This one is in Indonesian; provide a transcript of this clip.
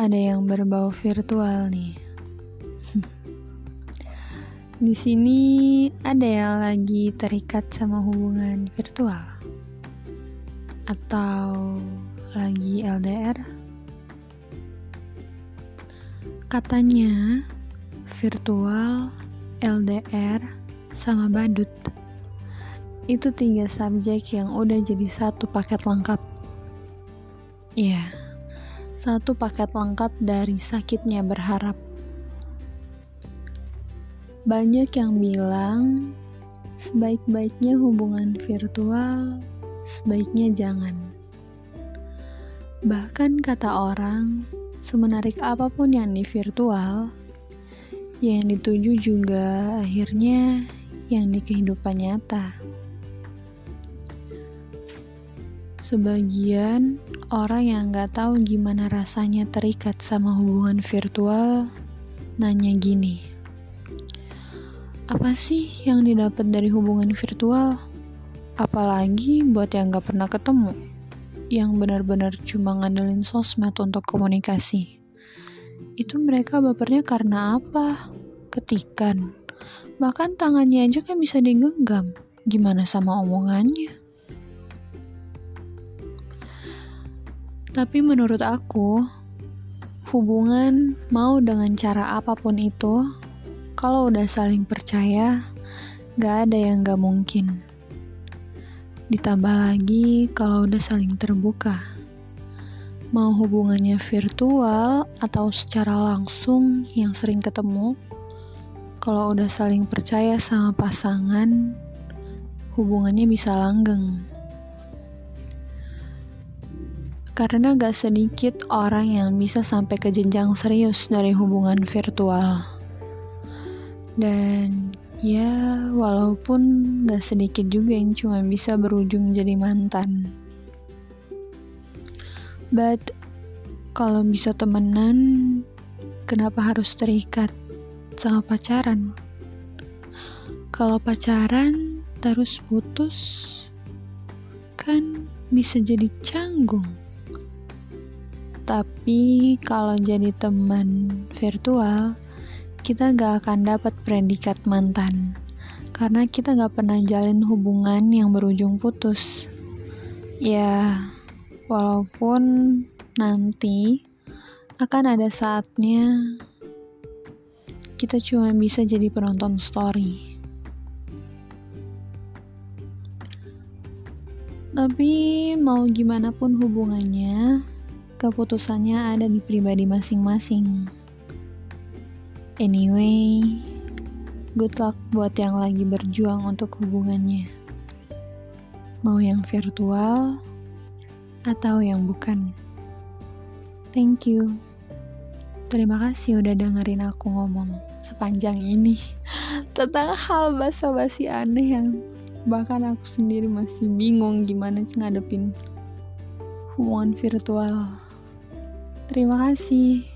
ada yang berbau virtual nih. Di sini ada yang lagi terikat sama hubungan virtual atau lagi LDR. Katanya virtual, LDR, sama badut. Itu tiga subjek yang udah jadi satu paket lengkap. Iya, satu paket lengkap dari sakitnya berharap. Banyak yang bilang sebaik-baiknya hubungan virtual, sebaiknya jangan. Bahkan kata orang, semenarik apa pun yang di virtual, yang dituju juga akhirnya yang di kehidupan nyata. Sebagian orang yang gak tahu gimana rasanya terikat sama hubungan virtual nanya gini, apa sih yang didapat dari hubungan virtual? Apalagi buat yang gak pernah ketemu, yang benar-benar cuma ngandelin sosmed untuk komunikasi. Itu mereka bapernya karena apa? Ketikan. Bahkan tangannya aja kan bisa digenggam. Gimana sama omongannya? Tapi menurut aku, hubungan mau dengan cara apa pun itu, kalau udah saling percaya, gak ada yang gak mungkin. Ditambah lagi kalau udah saling terbuka. Mau hubungannya virtual atau secara langsung yang sering ketemu, kalau udah saling percaya sama pasangan, hubungannya bisa langgeng. Karena gak sedikit orang yang bisa sampai ke jenjang serius dari hubungan virtual. Dan ya walaupun gak sedikit juga yang cuma bisa berujung jadi mantan. But kalau bisa temenan kenapa harus terikat sama pacaran? Kalau pacaran terus putus kan bisa jadi canggung tapi kalau jadi teman virtual kita gak akan dapat predikat mantan karena kita gak pernah jalin hubungan yang berujung putus. Ya, walaupun nanti akan ada saatnya kita cuma bisa jadi penonton story. Tapi mau gimana pun hubungannya, keputusannya ada di pribadi masing-masing. Anyway, good luck buat yang lagi berjuang untuk hubungannya. Mau yang virtual atau yang bukan. Thank you. Terima kasih udah dengerin aku ngomong sepanjang ini tentang hal basa-basi aneh yang bahkan aku sendiri masih bingung gimana ngadepin hubungan virtual. Terima kasih.